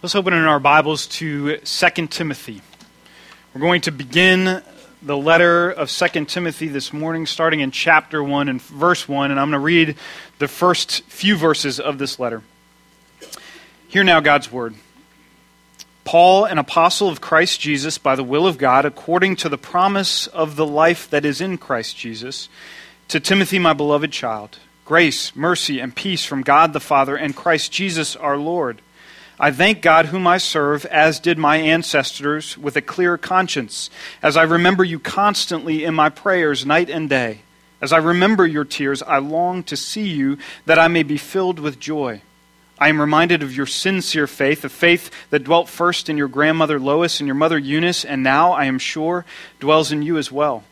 Let's open in our Bibles to 2 Timothy. We're going to begin the letter of 2 Timothy this morning, starting in chapter 1 and verse 1, and I'm going to read the first few verses of this letter. Hear now God's word. Paul, an apostle of Christ Jesus, by the will of God, according to the promise of the life that is in Christ Jesus, to Timothy, my beloved child, grace, mercy, and peace from God the Father and Christ Jesus our Lord. I thank God whom I serve, as did my ancestors, with a clear conscience, as I remember you constantly in my prayers night and day. As I remember your tears, I long to see you, that I may be filled with joy. I am reminded of your sincere faith, a faith that dwelt first in your grandmother Lois and your mother Eunice, and now, I am sure, dwells in you as well.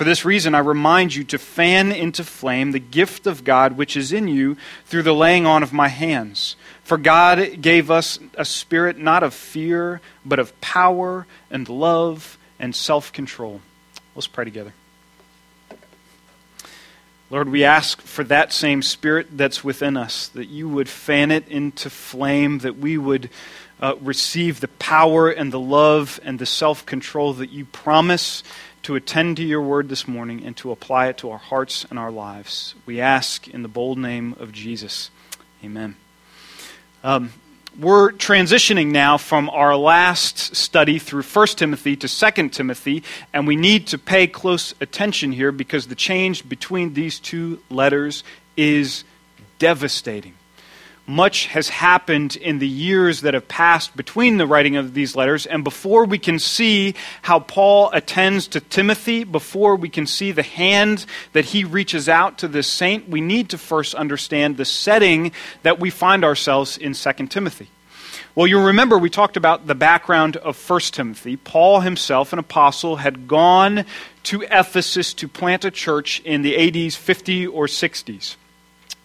For this reason, I remind you to fan into flame the gift of God which is in you through the laying on of my hands. For God gave us a spirit not of fear, but of power and love and self control. Let's pray together. Lord, we ask for that same spirit that's within us, that you would fan it into flame, that we would uh, receive the power and the love and the self control that you promise to attend to your word this morning and to apply it to our hearts and our lives. We ask in the bold name of Jesus. Amen. Um, we're transitioning now from our last study through 1 Timothy to 2 Timothy, and we need to pay close attention here because the change between these two letters is devastating much has happened in the years that have passed between the writing of these letters. And before we can see how Paul attends to Timothy, before we can see the hand that he reaches out to this saint, we need to first understand the setting that we find ourselves in 2 Timothy. Well, you'll remember we talked about the background of 1 Timothy. Paul himself, an apostle, had gone to Ephesus to plant a church in the ADs 50 or 60s.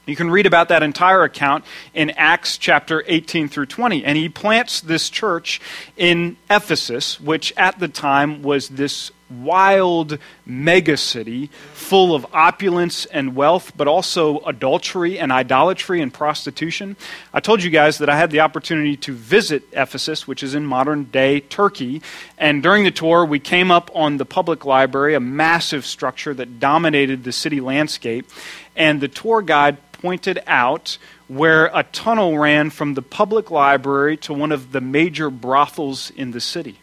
You can read about that entire account in Acts chapter 18 through 20. And he plants this church in Ephesus, which at the time was this wild megacity full of opulence and wealth, but also adultery and idolatry and prostitution. I told you guys that I had the opportunity to visit Ephesus, which is in modern day Turkey. And during the tour, we came up on the public library, a massive structure that dominated the city landscape. And the tour guide pointed out where a tunnel ran from the public library to one of the major brothels in the city.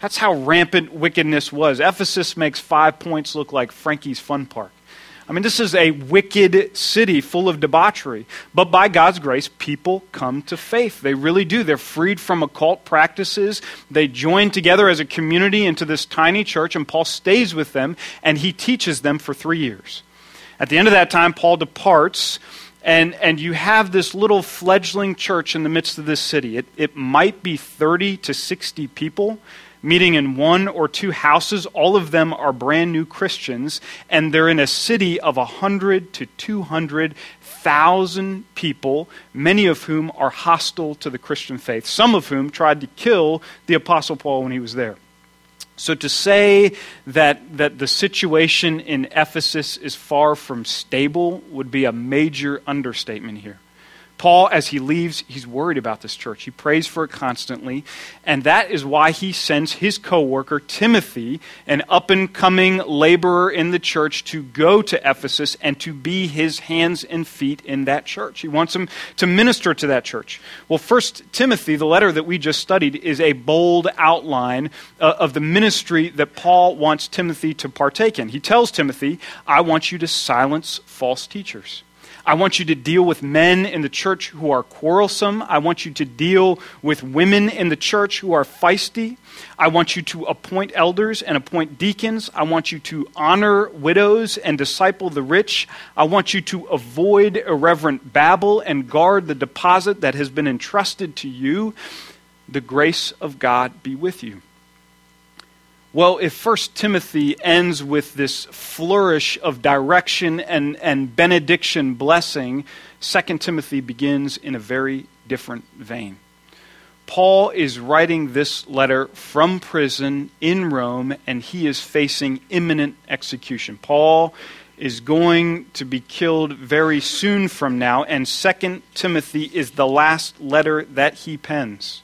That's how rampant wickedness was. Ephesus makes five points look like Frankie's Fun Park. I mean, this is a wicked city full of debauchery. But by God's grace, people come to faith. They really do. They're freed from occult practices. They join together as a community into this tiny church, and Paul stays with them, and he teaches them for three years. At the end of that time, Paul departs and, and you have this little fledgling church in the midst of this city. It, it might be 30 to 60 people meeting in one or two houses. All of them are brand new Christians, and they're in a city of 100 to 200,000 people, many of whom are hostile to the Christian faith, some of whom tried to kill the Apostle Paul when he was there. So to say that, that the situation in Ephesus is far from stable would be a major understatement here. Paul, as he leaves, he's worried about this church. He prays for it constantly. And that is why he sends his co worker, Timothy, an up and coming laborer in the church, to go to Ephesus and to be his hands and feet in that church. He wants him to minister to that church. Well, first, Timothy, the letter that we just studied, is a bold outline uh, of the ministry that Paul wants Timothy to partake in. He tells Timothy, I want you to silence false teachers. I want you to deal with men in the church who are quarrelsome. I want you to deal with women in the church who are feisty. I want you to appoint elders and appoint deacons. I want you to honor widows and disciple the rich. I want you to avoid irreverent babble and guard the deposit that has been entrusted to you. The grace of God be with you. Well, if First Timothy ends with this flourish of direction and, and benediction blessing, Second Timothy begins in a very different vein. Paul is writing this letter from prison in Rome, and he is facing imminent execution. Paul is going to be killed very soon from now, and Second Timothy is the last letter that he pens.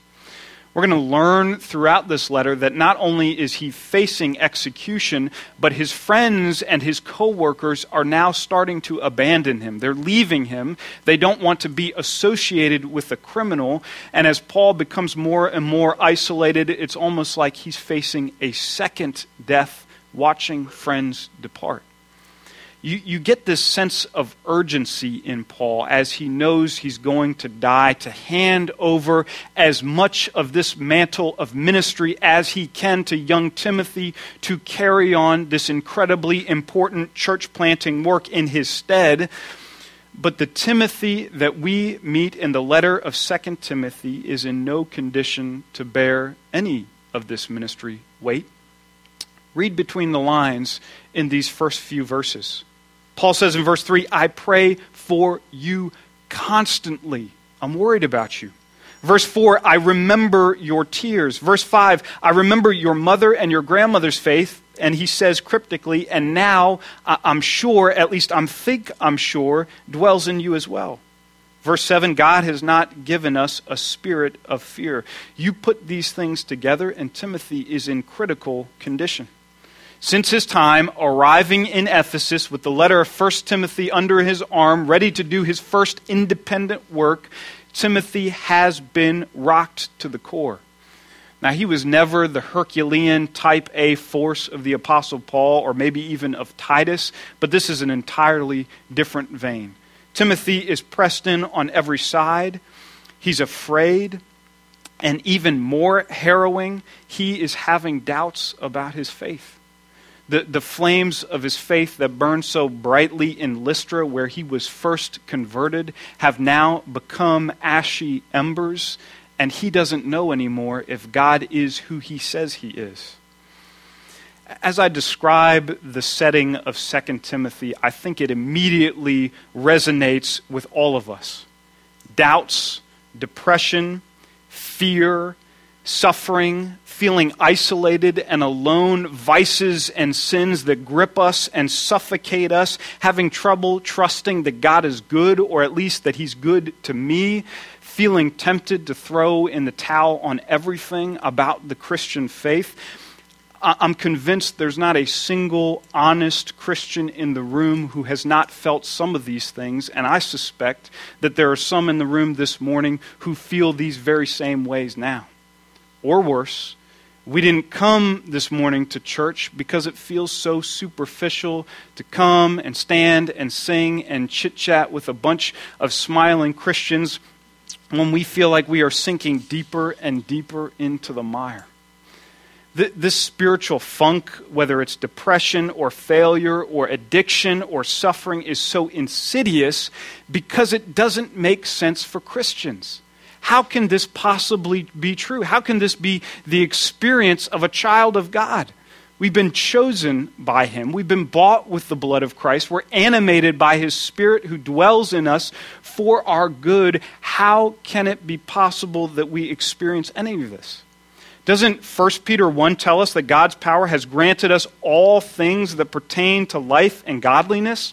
We're going to learn throughout this letter that not only is he facing execution, but his friends and his coworkers are now starting to abandon him. They're leaving him. They don't want to be associated with a criminal. And as Paul becomes more and more isolated, it's almost like he's facing a second death, watching friends depart you, you get this sense of urgency in Paul as he knows he's going to die to hand over as much of this mantle of ministry as he can to young Timothy to carry on this incredibly important church planting work in his stead. But the Timothy that we meet in the letter of 2 Timothy is in no condition to bear any of this ministry weight. Read between the lines in these first few verses. Paul says in verse 3, I pray for you constantly. I'm worried about you. Verse 4, I remember your tears. Verse 5, I remember your mother and your grandmother's faith. And he says cryptically, and now I'm sure, at least I'm think I'm sure, dwells in you as well. Verse 7 God has not given us a spirit of fear. You put these things together, and Timothy is in critical condition. Since his time arriving in Ephesus with the letter of 1 Timothy under his arm, ready to do his first independent work, Timothy has been rocked to the core. Now, he was never the Herculean type A force of the Apostle Paul or maybe even of Titus, but this is an entirely different vein. Timothy is pressed in on every side. He's afraid. And even more harrowing, he is having doubts about his faith. The, the flames of his faith that burned so brightly in Lystra, where he was first converted, have now become ashy embers, and he doesn't know anymore if God is who he says he is. As I describe the setting of 2 Timothy, I think it immediately resonates with all of us. Doubts, depression, fear, suffering, feeling isolated and alone, vices and sins that grip us and suffocate us, having trouble trusting that God is good, or at least that He's good to me, feeling tempted to throw in the towel on everything about the Christian faith. I'm convinced there's not a single honest Christian in the room who has not felt some of these things, and I suspect that there are some in the room this morning who feel these very same ways now. Or worse, we didn't come this morning to church because it feels so superficial to come and stand and sing and chit chat with a bunch of smiling Christians when we feel like we are sinking deeper and deeper into the mire. This spiritual funk, whether it's depression or failure or addiction or suffering, is so insidious because it doesn't make sense for Christians. How can this possibly be true? How can this be the experience of a child of God? We've been chosen by Him. We've been bought with the blood of Christ. We're animated by His Spirit who dwells in us for our good. How can it be possible that we experience any of this? Doesn't 1 Peter 1 tell us that God's power has granted us all things that pertain to life and godliness?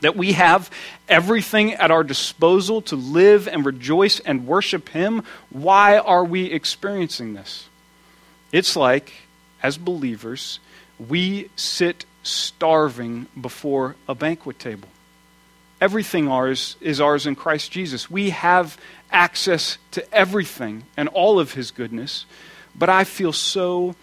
That we have everything at our disposal to live and rejoice and worship Him, why are we experiencing this? It's like, as believers, we sit starving before a banquet table. Everything ours is ours in Christ Jesus. We have access to everything and all of His goodness, but I feel so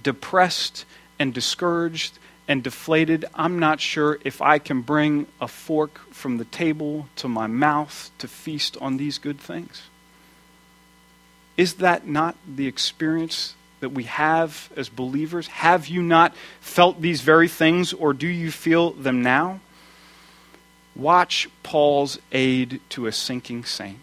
depressed and discouraged and deflated, I'm not sure if I can bring a fork from the table to my mouth to feast on these good things. Is that not the experience that we have as believers? Have you not felt these very things, or do you feel them now? Watch Paul's aid to a sinking saint.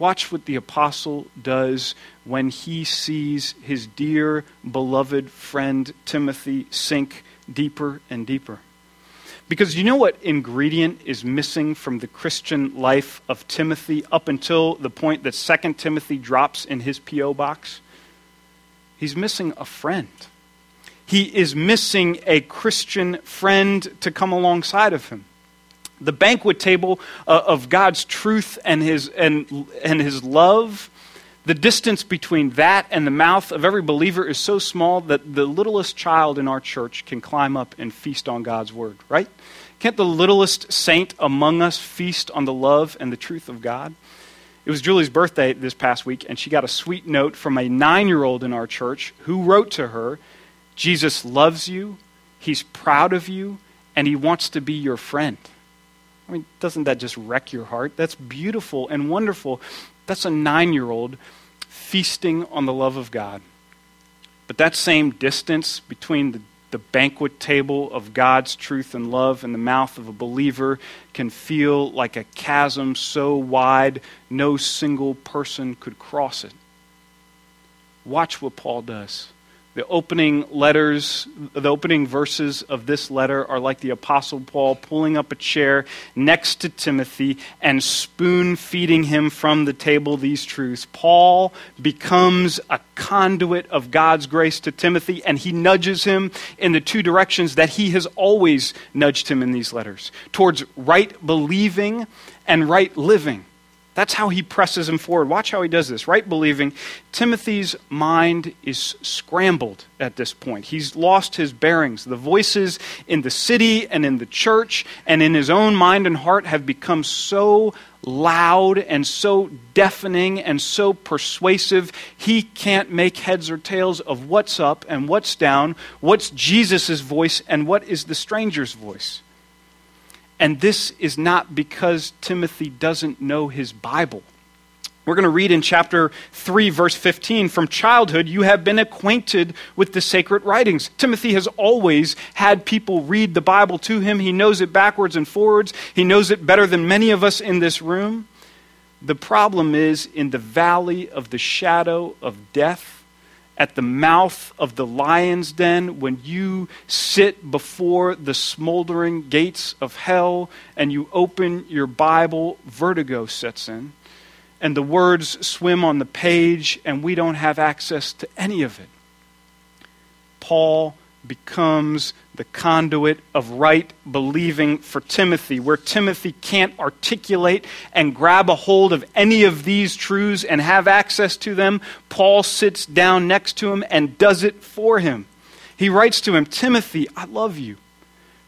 Watch what the apostle does when he sees his dear, beloved friend Timothy sink deeper and deeper. Because you know what ingredient is missing from the Christian life of Timothy up until the point that 2 Timothy drops in his P.O. box? He's missing a friend. He is missing a Christian friend to come alongside of him. The banquet table uh, of God's truth and his, and, and his love The distance between that and the mouth of every believer is so small that the littlest child in our church can climb up and feast on God's word, right? Can't the littlest saint among us feast on the love and the truth of God? It was Julie's birthday this past week, and she got a sweet note from a nine year old in our church who wrote to her Jesus loves you, he's proud of you, and he wants to be your friend. I mean, doesn't that just wreck your heart? That's beautiful and wonderful. That's a nine year old feasting on the love of God. But that same distance between the, the banquet table of God's truth and love and the mouth of a believer can feel like a chasm so wide no single person could cross it. Watch what Paul does. The opening letters, the opening verses of this letter are like the Apostle Paul pulling up a chair next to Timothy and spoon feeding him from the table these truths. Paul becomes a conduit of God's grace to Timothy, and he nudges him in the two directions that he has always nudged him in these letters towards right believing and right living. That's how he presses him forward. Watch how he does this. Right believing, Timothy's mind is scrambled at this point. He's lost his bearings. The voices in the city and in the church and in his own mind and heart have become so loud and so deafening and so persuasive, he can't make heads or tails of what's up and what's down, what's Jesus' voice and what is the stranger's voice. And this is not because Timothy doesn't know his Bible. We're going to read in chapter 3, verse 15 From childhood, you have been acquainted with the sacred writings. Timothy has always had people read the Bible to him. He knows it backwards and forwards, he knows it better than many of us in this room. The problem is in the valley of the shadow of death, at the mouth of the lion's den, when you sit before the smoldering gates of hell and you open your Bible, vertigo sets in. And the words swim on the page, and we don't have access to any of it. Paul becomes the conduit of right believing for Timothy, where Timothy can't articulate and grab a hold of any of these truths and have access to them. Paul sits down next to him and does it for him. He writes to him, Timothy, I love you.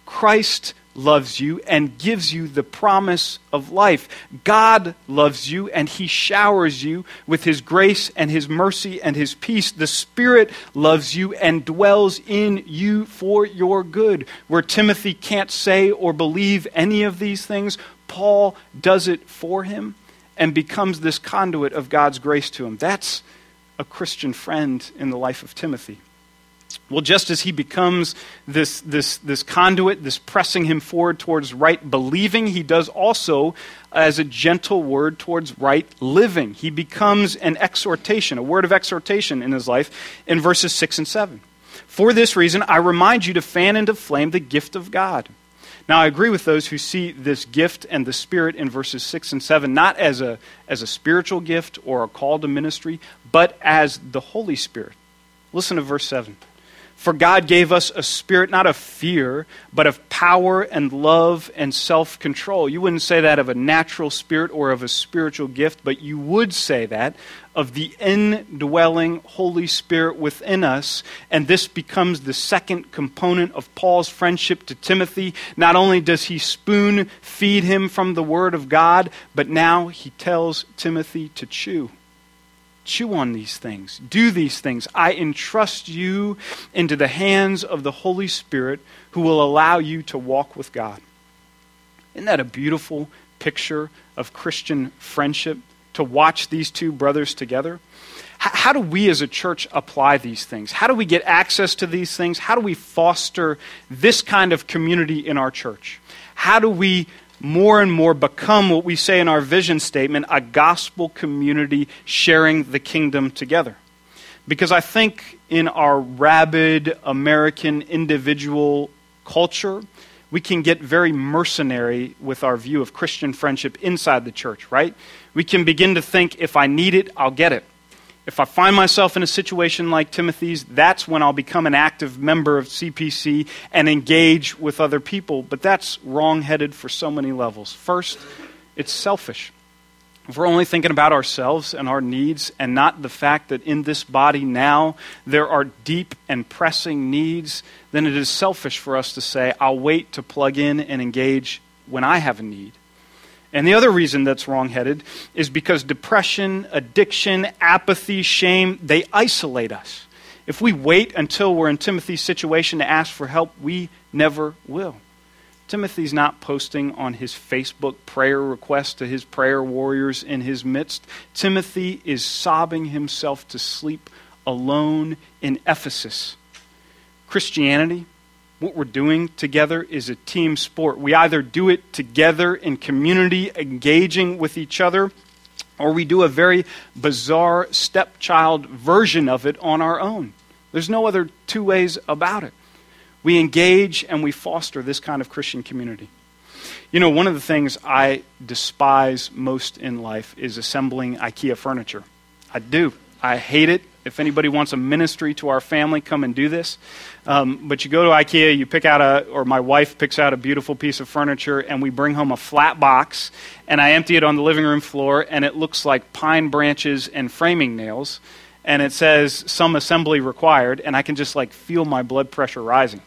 Christ loves you and gives you the promise of life. God loves you and he showers you with his grace and his mercy and his peace. The Spirit loves you and dwells in you for your good. Where Timothy can't say or believe any of these things, Paul does it for him and becomes this conduit of God's grace to him. That's a Christian friend in the life of Timothy. Well, just as he becomes this, this, this conduit, this pressing him forward towards right believing, he does also as a gentle word towards right living. He becomes an exhortation, a word of exhortation in his life in verses 6 and 7. For this reason, I remind you to fan into flame the gift of God. Now, I agree with those who see this gift and the Spirit in verses 6 and 7 not as a, as a spiritual gift or a call to ministry, but as the Holy Spirit. Listen to verse 7. For God gave us a spirit not of fear, but of power and love and self control. You wouldn't say that of a natural spirit or of a spiritual gift, but you would say that of the indwelling Holy Spirit within us. And this becomes the second component of Paul's friendship to Timothy. Not only does he spoon feed him from the Word of God, but now he tells Timothy to chew. Chew on these things. Do these things. I entrust you into the hands of the Holy Spirit who will allow you to walk with God. Isn't that a beautiful picture of Christian friendship to watch these two brothers together? How do we as a church apply these things? How do we get access to these things? How do we foster this kind of community in our church? How do we more and more become what we say in our vision statement a gospel community sharing the kingdom together. Because I think in our rabid American individual culture, we can get very mercenary with our view of Christian friendship inside the church, right? We can begin to think if I need it, I'll get it. If I find myself in a situation like Timothy's, that's when I'll become an active member of CPC and engage with other people. But that's wrong headed for so many levels. First, it's selfish. if we're only thinking about ourselves and our needs and not the fact that in this body now there are deep and pressing needs, then it is selfish for us to say, I'll wait to plug in and engage when I have a need. And the other reason that's wrongheaded is because depression, addiction, apathy, shame, they isolate us. If we wait until we're in Timothy's situation to ask for help, we never will. Timothy's not posting on his Facebook prayer request to his prayer warriors in his midst. Timothy is sobbing himself to sleep alone in Ephesus. Christianity, what we're doing together, is a team sport. We either do it together in community, engaging with each other, or we do a very bizarre stepchild version of it on our own. There's no other two ways about it. We engage and we foster this kind of Christian community. You know, one of the things I despise most in life is assembling IKEA furniture. I do. I hate it. If anybody wants a ministry to our family, come and do this. Um, but you go to IKEA, you pick out a, or my wife picks out a beautiful piece of furniture, and we bring home a flat box, and I empty it on the living room floor, and it looks like pine branches and framing nails, and it says some assembly required, and I can just like feel my blood pressure rising.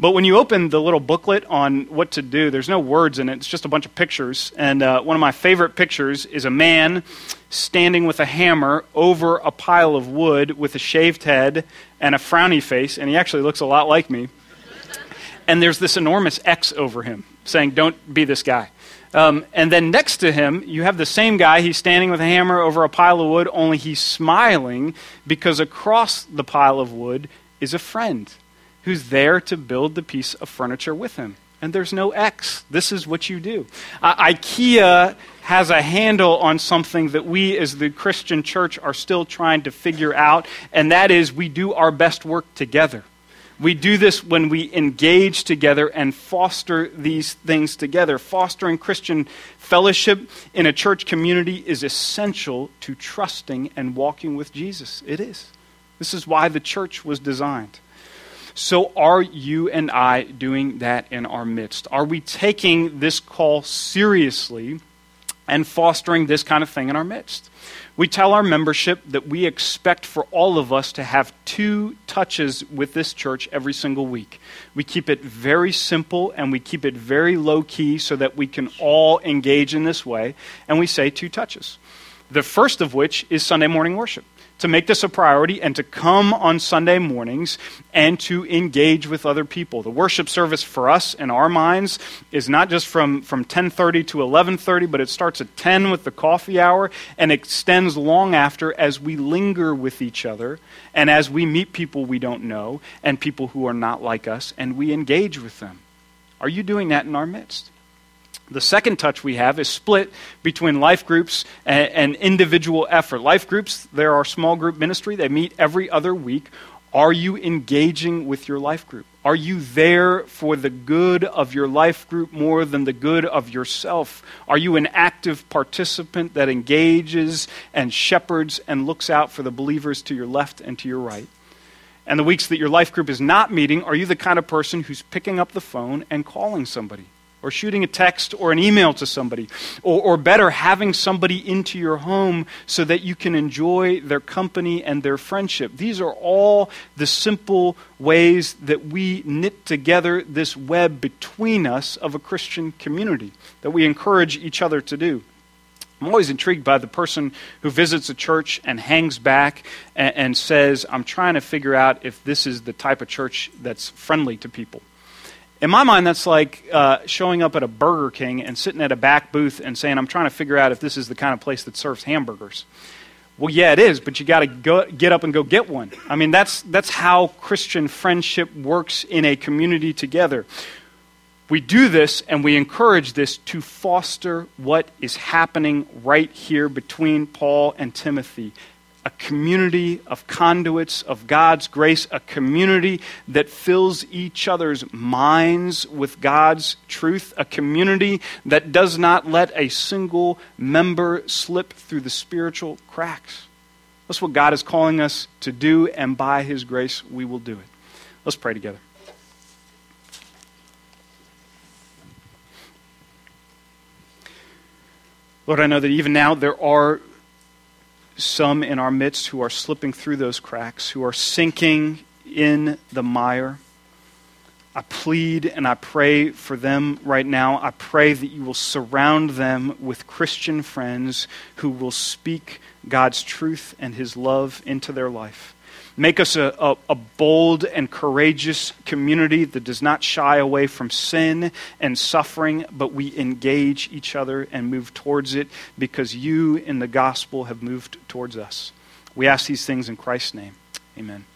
But when you open the little booklet on what to do, there's no words in it. It's just a bunch of pictures. And uh, one of my favorite pictures is a man standing with a hammer over a pile of wood with a shaved head and a frowny face. And he actually looks a lot like me. And there's this enormous X over him saying, Don't be this guy. Um, and then next to him, you have the same guy. He's standing with a hammer over a pile of wood, only he's smiling because across the pile of wood is a friend who's there to build the piece of furniture with him. And there's no X. This is what you do. Uh, IKEA has a handle on something that we as the Christian church are still trying to figure out, and that is we do our best work together. We do this when we engage together and foster these things together. Fostering Christian fellowship in a church community is essential to trusting and walking with Jesus. It is. This is why the church was designed. So, are you and I doing that in our midst? Are we taking this call seriously and fostering this kind of thing in our midst? We tell our membership that we expect for all of us to have two touches with this church every single week. We keep it very simple and we keep it very low key so that we can all engage in this way. And we say two touches. The first of which is Sunday morning worship to make this a priority and to come on Sunday mornings and to engage with other people. The worship service for us in our minds is not just from, from 10:30 to 11:30, but it starts at 10 with the coffee hour and extends long after as we linger with each other and as we meet people we don't know and people who are not like us and we engage with them. Are you doing that in our midst? The second touch we have is split between life groups and, and, individual effort. Life groups, there are small group ministry. They meet every other week. Are you engaging with your life group? Are you there for the good of your life group more than the good of yourself? Are you an active participant that engages and shepherds and looks out for the believers to your left and to your right? And the weeks that your life group is not meeting, are you the kind of person who's picking up the phone and calling somebody? Or shooting a text or an email to somebody, or, or, better, having somebody into your home so that you can enjoy their company and their friendship. These are all the simple ways that we knit together this web between us of a Christian community that we encourage each other to do. I'm always intrigued by the person who visits a church and hangs back and, and says, I'm trying to figure out if this is the type of church that's friendly to people. In my mind, that's like uh, showing up at a Burger King and sitting at a back booth and saying, I'm trying to figure out if this is the kind of place that serves hamburgers. Well, yeah, it is, but you got to get up and go get one. I mean, that's, that's how Christian friendship works in a community together. We do this and we encourage this to foster what is happening right here between Paul and Timothy a community of conduits of God's grace, a community that fills each other's minds with God's truth, a community that does not let a single member slip through the spiritual cracks. That's what God is calling us to do, and by His grace, we will do it. Let's pray together. Lord, I know that even now there are some in our midst who are slipping through those cracks, who are sinking in the mire. I plead and I pray for them right now. I pray that you will surround them with Christian friends who will speak God's truth and his love into their life. Make us a, a, a, bold and courageous community that does not shy away from sin and suffering, but we engage each other and move towards it because you in the gospel have moved towards us. We ask these things in Christ's name. Amen.